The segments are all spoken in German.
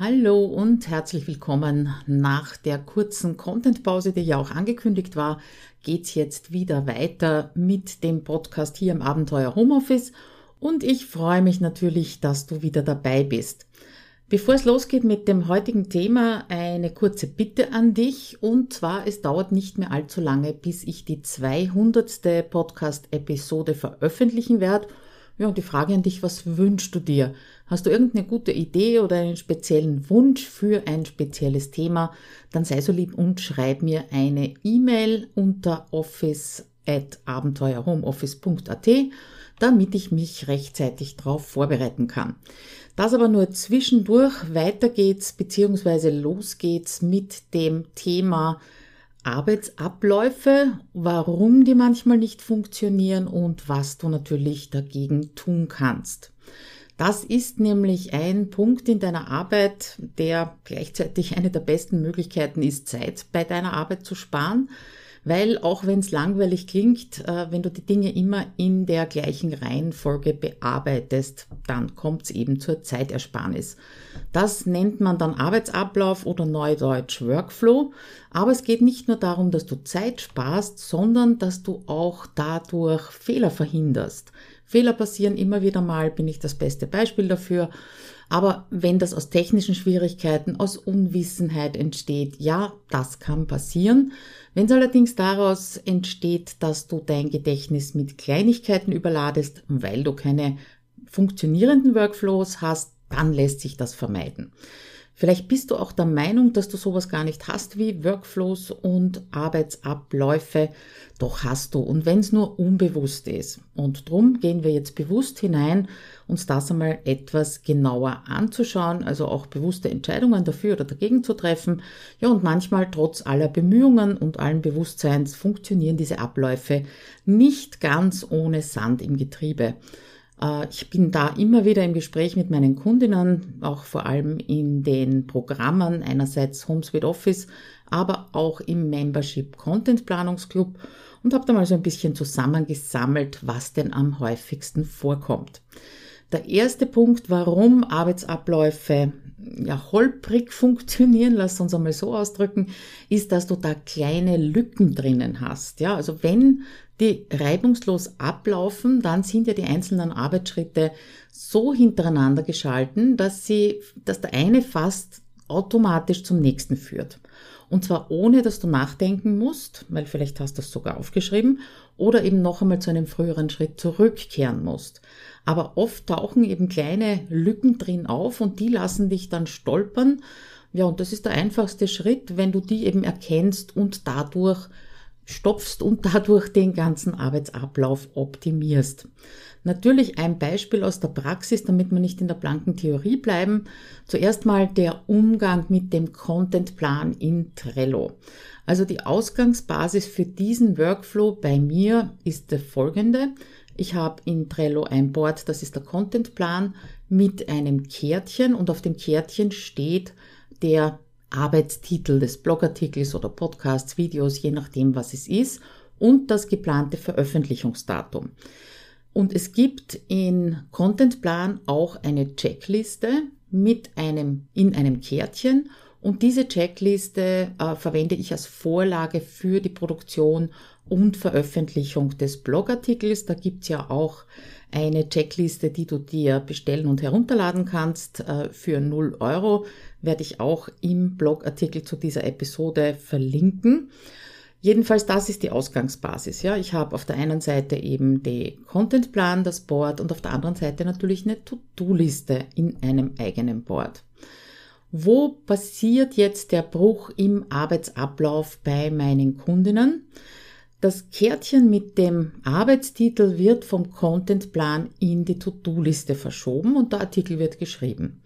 Hallo und herzlich willkommen. Nach der kurzen Contentpause, die ja auch angekündigt war, geht's jetzt wieder weiter mit dem Podcast hier im Abenteuer Homeoffice und ich freue mich natürlich, dass du wieder dabei bist. Bevor es losgeht mit dem heutigen Thema, eine kurze Bitte an dich und zwar, es dauert nicht mehr allzu lange, bis ich die 200. Podcast-Episode veröffentlichen werde ja, und die Frage an dich, was wünschst du dir? Hast du irgendeine gute Idee oder einen speziellen Wunsch für ein spezielles Thema? Dann sei so lieb und schreib mir eine E-Mail unter office at abenteuerhomeoffice.at, damit ich mich rechtzeitig darauf vorbereiten kann. Das aber nur zwischendurch. Weiter geht's, beziehungsweise los geht's mit dem Thema Arbeitsabläufe, warum die manchmal nicht funktionieren und was du natürlich dagegen tun kannst. Das ist nämlich ein Punkt in deiner Arbeit, der gleichzeitig eine der besten Möglichkeiten ist, Zeit bei deiner Arbeit zu sparen weil auch wenn es langweilig klingt, äh, wenn du die Dinge immer in der gleichen Reihenfolge bearbeitest, dann kommt es eben zur Zeitersparnis. Das nennt man dann Arbeitsablauf oder Neudeutsch Workflow. Aber es geht nicht nur darum, dass du Zeit sparst, sondern dass du auch dadurch Fehler verhinderst. Fehler passieren immer wieder mal, bin ich das beste Beispiel dafür. Aber wenn das aus technischen Schwierigkeiten, aus Unwissenheit entsteht, ja, das kann passieren. Wenn es allerdings daraus entsteht, dass du dein Gedächtnis mit Kleinigkeiten überladest, weil du keine funktionierenden Workflows hast, dann lässt sich das vermeiden. Vielleicht bist du auch der Meinung, dass du sowas gar nicht hast wie Workflows und Arbeitsabläufe. Doch hast du. Und wenn es nur unbewusst ist. Und drum gehen wir jetzt bewusst hinein, uns das einmal etwas genauer anzuschauen, also auch bewusste Entscheidungen dafür oder dagegen zu treffen. Ja, und manchmal trotz aller Bemühungen und allen Bewusstseins funktionieren diese Abläufe nicht ganz ohne Sand im Getriebe. Äh, ich bin da immer wieder im Gespräch mit meinen Kundinnen, auch vor allem in den Programmen, einerseits HomeSuite Office, aber auch im Membership Content Planungsclub und habe da mal so ein bisschen zusammengesammelt, was denn am häufigsten vorkommt. Der erste Punkt, warum Arbeitsabläufe ja, holprig funktionieren, lass uns einmal so ausdrücken, ist, dass du da kleine Lücken drinnen hast. Ja, also wenn die reibungslos ablaufen, dann sind ja die einzelnen Arbeitsschritte so hintereinander geschalten, dass sie, dass der eine fast automatisch zum nächsten führt. Und zwar ohne, dass du nachdenken musst, weil vielleicht hast du es sogar aufgeschrieben, oder eben noch einmal zu einem früheren Schritt zurückkehren musst. Aber oft tauchen eben kleine Lücken drin auf und die lassen dich dann stolpern. Ja, und das ist der einfachste Schritt, wenn du die eben erkennst und dadurch stopfst und dadurch den ganzen Arbeitsablauf optimierst. Natürlich ein Beispiel aus der Praxis, damit wir nicht in der blanken Theorie bleiben. Zuerst mal der Umgang mit dem Contentplan in Trello. Also die Ausgangsbasis für diesen Workflow bei mir ist der folgende. Ich habe in Trello ein Board, das ist der Contentplan mit einem Kärtchen und auf dem Kärtchen steht der Arbeitstitel des Blogartikels oder Podcasts, Videos, je nachdem, was es ist, und das geplante Veröffentlichungsdatum. Und es gibt in Contentplan auch eine Checkliste mit einem, in einem Kärtchen und diese Checkliste äh, verwende ich als Vorlage für die Produktion und Veröffentlichung des Blogartikels. Da gibt's ja auch eine Checkliste, die du dir bestellen und herunterladen kannst äh, für 0 Euro. Werde ich auch im Blogartikel zu dieser Episode verlinken. Jedenfalls, das ist die Ausgangsbasis. Ja, ich habe auf der einen Seite eben den Contentplan, das Board und auf der anderen Seite natürlich eine To-Do-Liste in einem eigenen Board. Wo passiert jetzt der Bruch im Arbeitsablauf bei meinen Kundinnen? Das Kärtchen mit dem Arbeitstitel wird vom Contentplan in die To-Do-Liste verschoben und der Artikel wird geschrieben.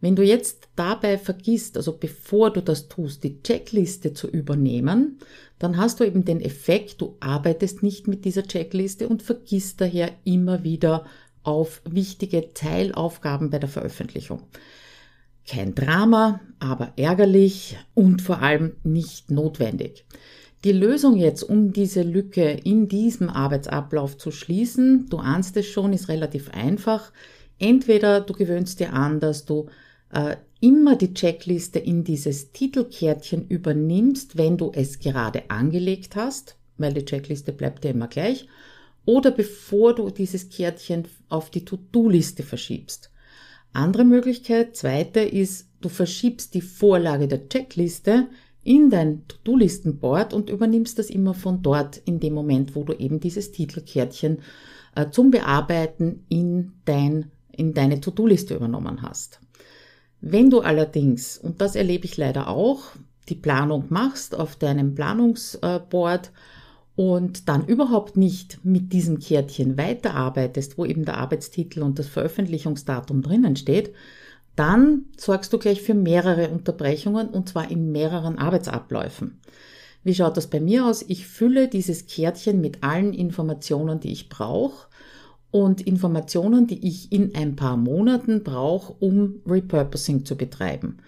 Wenn du jetzt dabei vergisst, also bevor du das tust, die Checkliste zu übernehmen, dann hast du eben den Effekt, du arbeitest nicht mit dieser Checkliste und vergisst daher immer wieder auf wichtige Teilaufgaben bei der Veröffentlichung. Kein Drama, aber ärgerlich und vor allem nicht notwendig. Die Lösung jetzt, um diese Lücke in diesem Arbeitsablauf zu schließen, du ahnst es schon, ist relativ einfach. Entweder du gewöhnst dir an, dass du äh, immer die Checkliste in dieses Titelkärtchen übernimmst, wenn du es gerade angelegt hast, weil die Checkliste bleibt ja immer gleich, oder bevor du dieses Kärtchen auf die To-Do-Liste verschiebst. Andere Möglichkeit, zweite, ist, du verschiebst die Vorlage der Checkliste in dein To-Do-Listenboard und übernimmst das immer von dort in dem Moment, wo du eben dieses Titelkärtchen äh, zum Bearbeiten in dein, in deine To-Do-Liste übernommen hast. Wenn du allerdings, und das erlebe ich leider auch, die Planung machst auf deinem Planungsboard und dann überhaupt nicht mit diesem Kärtchen weiterarbeitest, wo eben der Arbeitstitel und das Veröffentlichungsdatum drinnen steht, dann sorgst du gleich für mehrere Unterbrechungen und zwar in mehreren Arbeitsabläufen. Wie schaut das bei mir aus? Ich fülle dieses Kärtchen mit allen Informationen, die ich brauche und Informationen, die ich in ein paar Monaten brauche, um Repurposing zu betreiben.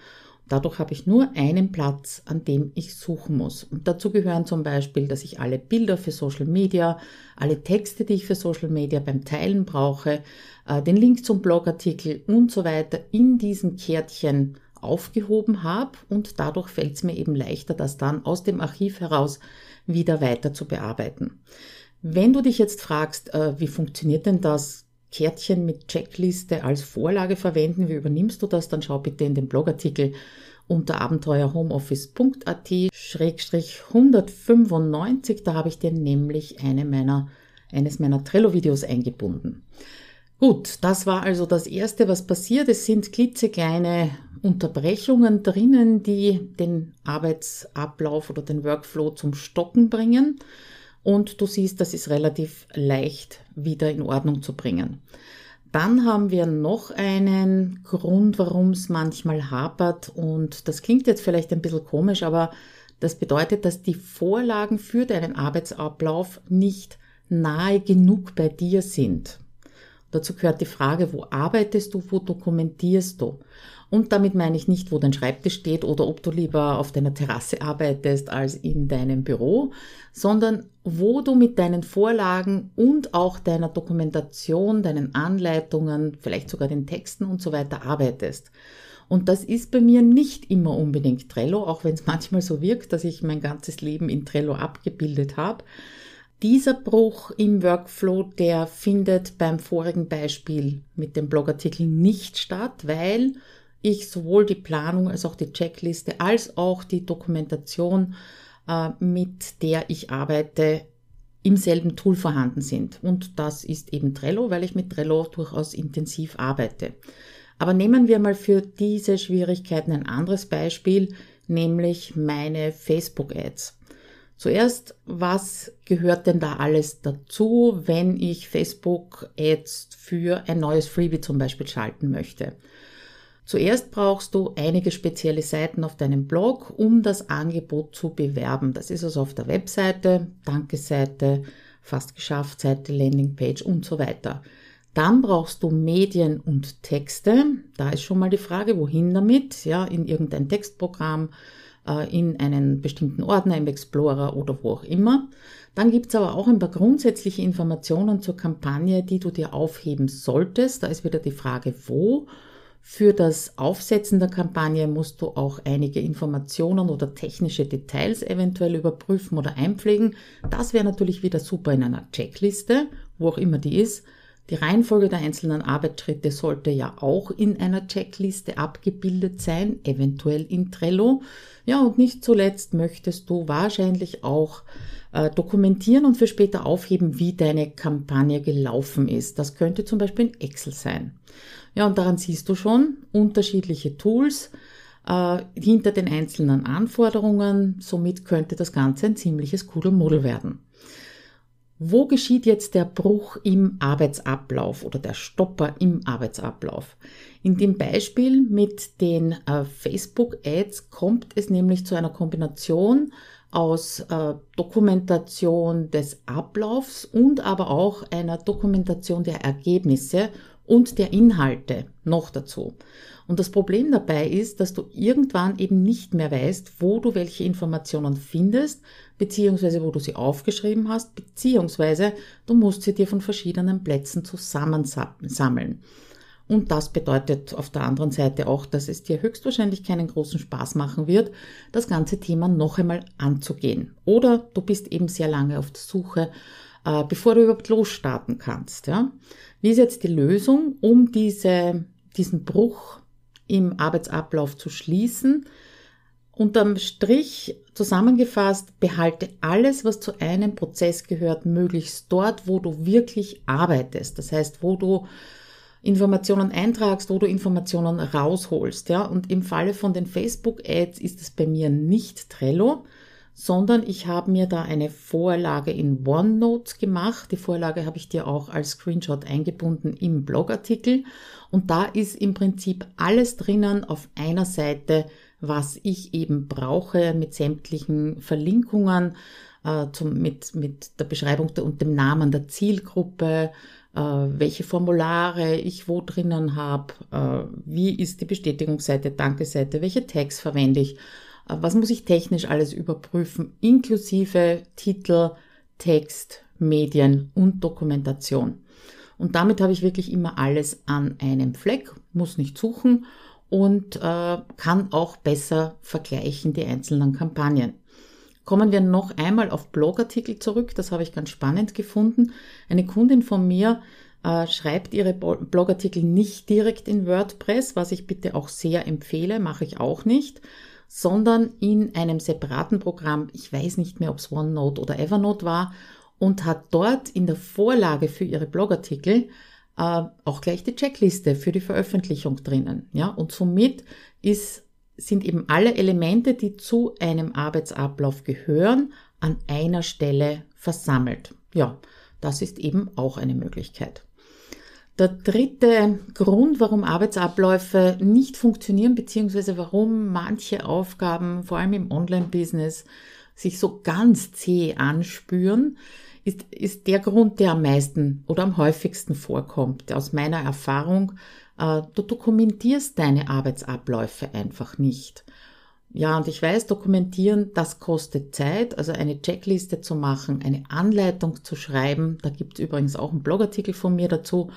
Dadurch habe ich nur einen Platz, an dem ich suchen muss. Und dazu gehören zum Beispiel, dass ich alle Bilder für Social Media, alle Texte, die ich für Social Media beim Teilen brauche, äh, den Link zum Blogartikel und so weiter in diesem Kärtchen aufgehoben habe und dadurch fällt es mir eben leichter, das dann aus dem Archiv heraus wieder weiter zu bearbeiten. Wenn du dich jetzt fragst, äh, wie funktioniert denn das Kärtchen mit Checkliste als Vorlage verwenden, wie übernimmst du das, dann schau bitte in den Blogartikel unter abenteuerhomeoffice.at-195, da habe ich dir nämlich eine meiner, eines meiner Trello-Videos eingebunden. Gut, das war also das Erste, was passiert. Es sind klitzekleine Unterbrechungen drinnen, die den Arbeitsablauf oder den Workflow zum Stocken bringen und du siehst, das ist relativ leicht wieder in Ordnung zu bringen. Dann haben wir noch einen Grund, warum es manchmal hapert und das klingt jetzt vielleicht ein bisschen komisch, aber das bedeutet, dass die Vorlagen für deinen Arbeitsablauf nicht nahe genug bei dir sind. Dazu gehört die Frage, wo arbeitest du, wo dokumentierst du? Und damit meine ich nicht, wo dein Schreibtisch steht oder ob du lieber auf deiner Terrasse arbeitest als in deinem Büro, sondern wo du mit deinen Vorlagen und auch deiner Dokumentation, deinen Anleitungen, vielleicht sogar den Texten und so weiter arbeitest. Und das ist bei mir nicht immer unbedingt Trello, auch wenn es manchmal so wirkt, dass ich mein ganzes Leben in Trello abgebildet habe. Dieser Bruch im Workflow, der findet beim vorigen Beispiel mit dem Blogartikel nicht statt, weil ich sowohl die Planung als auch die Checkliste als auch die Dokumentation, äh, mit der ich arbeite, im selben Tool vorhanden sind. Und das ist eben Trello, weil ich mit Trello durchaus intensiv arbeite. Aber nehmen wir mal für diese Schwierigkeiten ein anderes Beispiel, nämlich meine Facebook-Ads. Zuerst, was gehört denn da alles dazu, wenn ich Facebook-Ads für ein neues Freebie zum Beispiel schalten möchte? Zuerst brauchst du einige spezielle Seiten auf deinem Blog, um das Angebot zu bewerben. Das ist also auf der Webseite, Danke-Seite, fast geschafft Seite, Landingpage und so weiter. Dann brauchst du Medien und Texte. Da ist schon mal die Frage, wohin damit? Ja, in irgendein Textprogramm, in einen bestimmten Ordner im Explorer oder wo auch immer. Dann gibt's aber auch ein paar grundsätzliche Informationen zur Kampagne, die du dir aufheben solltest. Da ist wieder die Frage, wo für das Aufsetzen der Kampagne musst du auch einige Informationen oder technische Details eventuell überprüfen oder einpflegen. Das wäre natürlich wieder super in einer Checkliste, wo auch immer die ist. Die Reihenfolge der einzelnen Arbeitsschritte sollte ja auch in einer Checkliste abgebildet sein, eventuell in Trello. Ja, und nicht zuletzt möchtest du wahrscheinlich auch äh, dokumentieren und für später aufheben, wie deine Kampagne gelaufen ist. Das könnte zum Beispiel in Excel sein. Ja, und daran siehst du schon unterschiedliche Tools äh, hinter den einzelnen Anforderungen. Somit könnte das Ganze ein ziemliches Kuddelmuddel werden. Wo geschieht jetzt der Bruch im Arbeitsablauf oder der Stopper im Arbeitsablauf? In dem Beispiel mit den äh, Facebook-Ads kommt es nämlich zu einer Kombination aus äh, Dokumentation des Ablaufs und aber auch einer Dokumentation der Ergebnisse und der Inhalte noch dazu. Und das Problem dabei ist, dass du irgendwann eben nicht mehr weißt, wo du welche Informationen findest, beziehungsweise wo du sie aufgeschrieben hast, beziehungsweise du musst sie dir von verschiedenen Plätzen zusammensammeln. Und das bedeutet auf der anderen Seite auch, dass es dir höchstwahrscheinlich keinen großen Spaß machen wird, das ganze Thema noch einmal anzugehen. Oder du bist eben sehr lange auf der Suche, äh, bevor du überhaupt losstarten kannst. Ja? Wie ist jetzt die Lösung, um diese, diesen Bruch im Arbeitsablauf zu schließen? Unterm Strich zusammengefasst, behalte alles, was zu einem Prozess gehört, möglichst dort, wo du wirklich arbeitest. Das heißt, wo du Informationen eintragst, wo du Informationen rausholst. Ja? Und im Falle von den Facebook-Ads ist es bei mir nicht Trello, sondern ich habe mir da eine Vorlage in OneNote gemacht. Die Vorlage habe ich dir auch als Screenshot eingebunden im Blogartikel. Und da ist im Prinzip alles drinnen auf einer Seite, was ich eben brauche mit sämtlichen Verlinkungen, äh, zum, mit, mit der Beschreibung der, und dem Namen der Zielgruppe, äh, welche Formulare ich wo drinnen habe, äh, wie ist die Bestätigungsseite, Danke-Seite, welche Tags verwende ich, was muss ich technisch alles überprüfen, inklusive Titel, Text, Medien und Dokumentation. Und damit habe ich wirklich immer alles an einem Fleck, muss nicht suchen und äh, kann auch besser vergleichen die einzelnen Kampagnen. Kommen wir noch einmal auf Blogartikel zurück. Das habe ich ganz spannend gefunden. Eine Kundin von mir äh, schreibt ihre Blogartikel nicht direkt in WordPress, was ich bitte auch sehr empfehle, mache ich auch nicht, sondern in einem separaten Programm. Ich weiß nicht mehr, ob es OneNote oder Evernote war und hat dort in der Vorlage für ihre Blogartikel äh, auch gleich die Checkliste für die Veröffentlichung drinnen. Ja, und somit ist sind eben alle Elemente, die zu einem Arbeitsablauf gehören, an einer Stelle versammelt. Ja, das ist eben auch eine Möglichkeit. Der dritte Grund, warum Arbeitsabläufe nicht funktionieren, beziehungsweise warum manche Aufgaben, vor allem im Online-Business, sich so ganz zäh anspüren, ist, ist der Grund, der am meisten oder am häufigsten vorkommt. Aus meiner Erfahrung äh, du dokumentierst deine Arbeitsabläufe einfach nicht. Ja, und ich weiß, dokumentieren, das kostet Zeit. Also eine Checkliste zu machen, eine Anleitung zu schreiben. Da gibt es übrigens auch einen Blogartikel von mir dazu.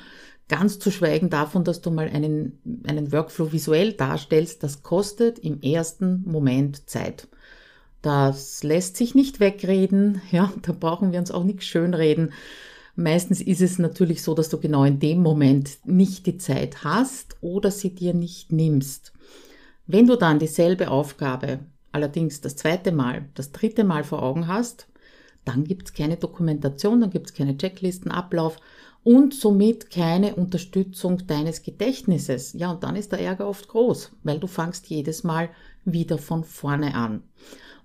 Ganz zu schweigen davon, dass du mal einen, einen Workflow visuell darstellst, das kostet im ersten Moment Zeit. Das lässt sich nicht wegreden. Ja, da brauchen wir uns auch nichts schönreden. Meistens ist es natürlich so, dass du genau in dem Moment nicht die Zeit hast oder sie dir nicht nimmst. Wenn du dann dieselbe Aufgabe allerdings das zweite Mal, das dritte Mal vor Augen hast, dann gibt es keine Dokumentation, dann gibt es keine Checklistenablauf und somit keine Unterstützung deines Gedächtnisses. Ja, und dann ist der Ärger oft groß, weil du fangst jedes Mal wieder von vorne an.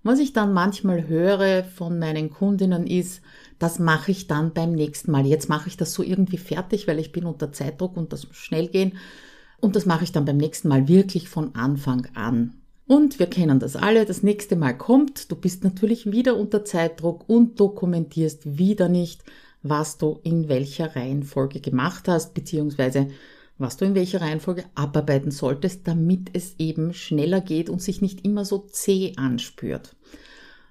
Was ich dann manchmal höre von meinen Kundinnen ist, das mache ich dann beim nächsten Mal. Jetzt mache ich das so irgendwie fertig, weil ich bin unter Zeitdruck und das muss schnell gehen. Und das mache ich dann beim nächsten Mal wirklich von Anfang an. Und wir kennen das alle, das nächste Mal kommt, du bist natürlich wieder unter Zeitdruck und dokumentierst wieder nicht, was du in welcher Reihenfolge gemacht hast, beziehungsweise was du in welcher Reihenfolge abarbeiten solltest, damit es eben schneller geht und sich nicht immer so zäh anspürt.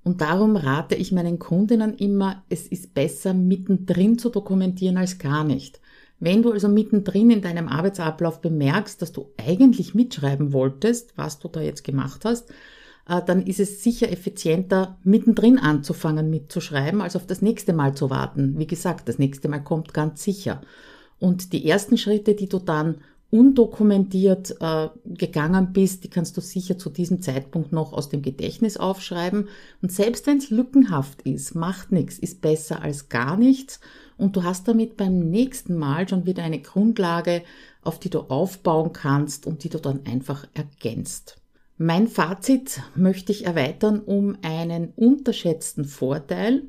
Und darum rate ich meinen Kundinnen immer, es ist besser mittendrin zu dokumentieren als gar nicht. Wenn du also mittendrin in deinem Arbeitsablauf bemerkst, dass du eigentlich mitschreiben wolltest, was du da jetzt gemacht hast, äh, dann ist es sicher effizienter, mittendrin anzufangen mitzuschreiben, als auf das nächste Mal zu warten. Wie gesagt, das nächste Mal kommt ganz sicher. Und die ersten Schritte, die du dann undokumentiert äh, gegangen bist, die kannst du sicher zu diesem Zeitpunkt noch aus dem Gedächtnis aufschreiben. Und selbst wenn es lückenhaft ist, macht nichts, ist besser als gar nichts. Und du hast damit beim nächsten Mal schon wieder eine Grundlage, auf die du aufbauen kannst und die du dann einfach ergänzt. Mein Fazit möchte ich erweitern um einen unterschätzten Vorteil,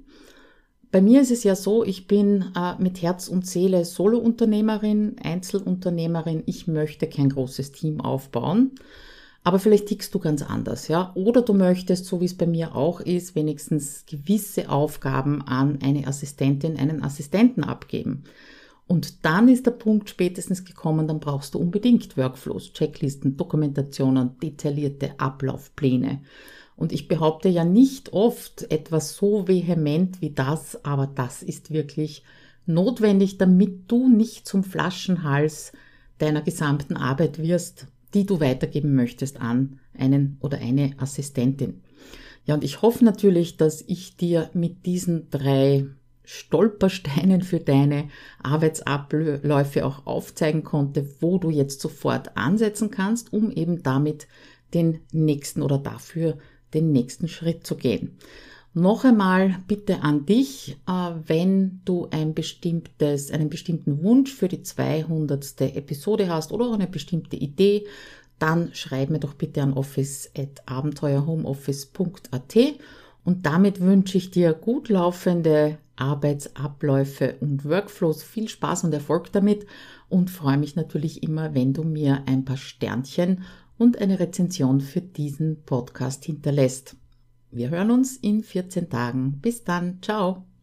bei mir ist es ja so, ich bin äh, mit Herz und Seele Solo-Unternehmerin, Einzelunternehmerin. Ich möchte kein großes Team aufbauen. Aber vielleicht tickst du ganz anders, ja? Oder du möchtest, so wie es bei mir auch ist, wenigstens gewisse Aufgaben an eine Assistentin, einen Assistenten abgeben. Und dann ist der Punkt spätestens gekommen, dann brauchst du unbedingt Workflows, Checklisten, Dokumentationen, detaillierte Ablaufpläne. Und ich behaupte ja nicht oft etwas so vehement wie das, aber das ist wirklich notwendig, damit du nicht zum Flaschenhals deiner gesamten Arbeit wirst, die du weitergeben möchtest an einen oder eine Assistentin. Ja, und ich hoffe natürlich, dass ich dir mit diesen drei Stolpersteinen für deine Arbeitsabläufe auch aufzeigen konnte, wo du jetzt sofort ansetzen kannst, um eben damit den nächsten oder dafür den nächsten Schritt zu gehen. Noch einmal bitte an dich, äh, wenn du ein bestimmtes, einen bestimmten Wunsch für die 200. Episode hast oder auch eine bestimmte Idee, dann schreib mir doch bitte an office.abenteuerhomeoffice.at und damit wünsche ich dir gut laufende Arbeitsabläufe und Workflows. Viel Spaß und Erfolg damit und freue mich natürlich immer, wenn du mir ein paar Sternchen und eine Rezension für diesen Podcast hinterlässt. Wir hören uns in 14 Tagen. Bis dann. Ciao.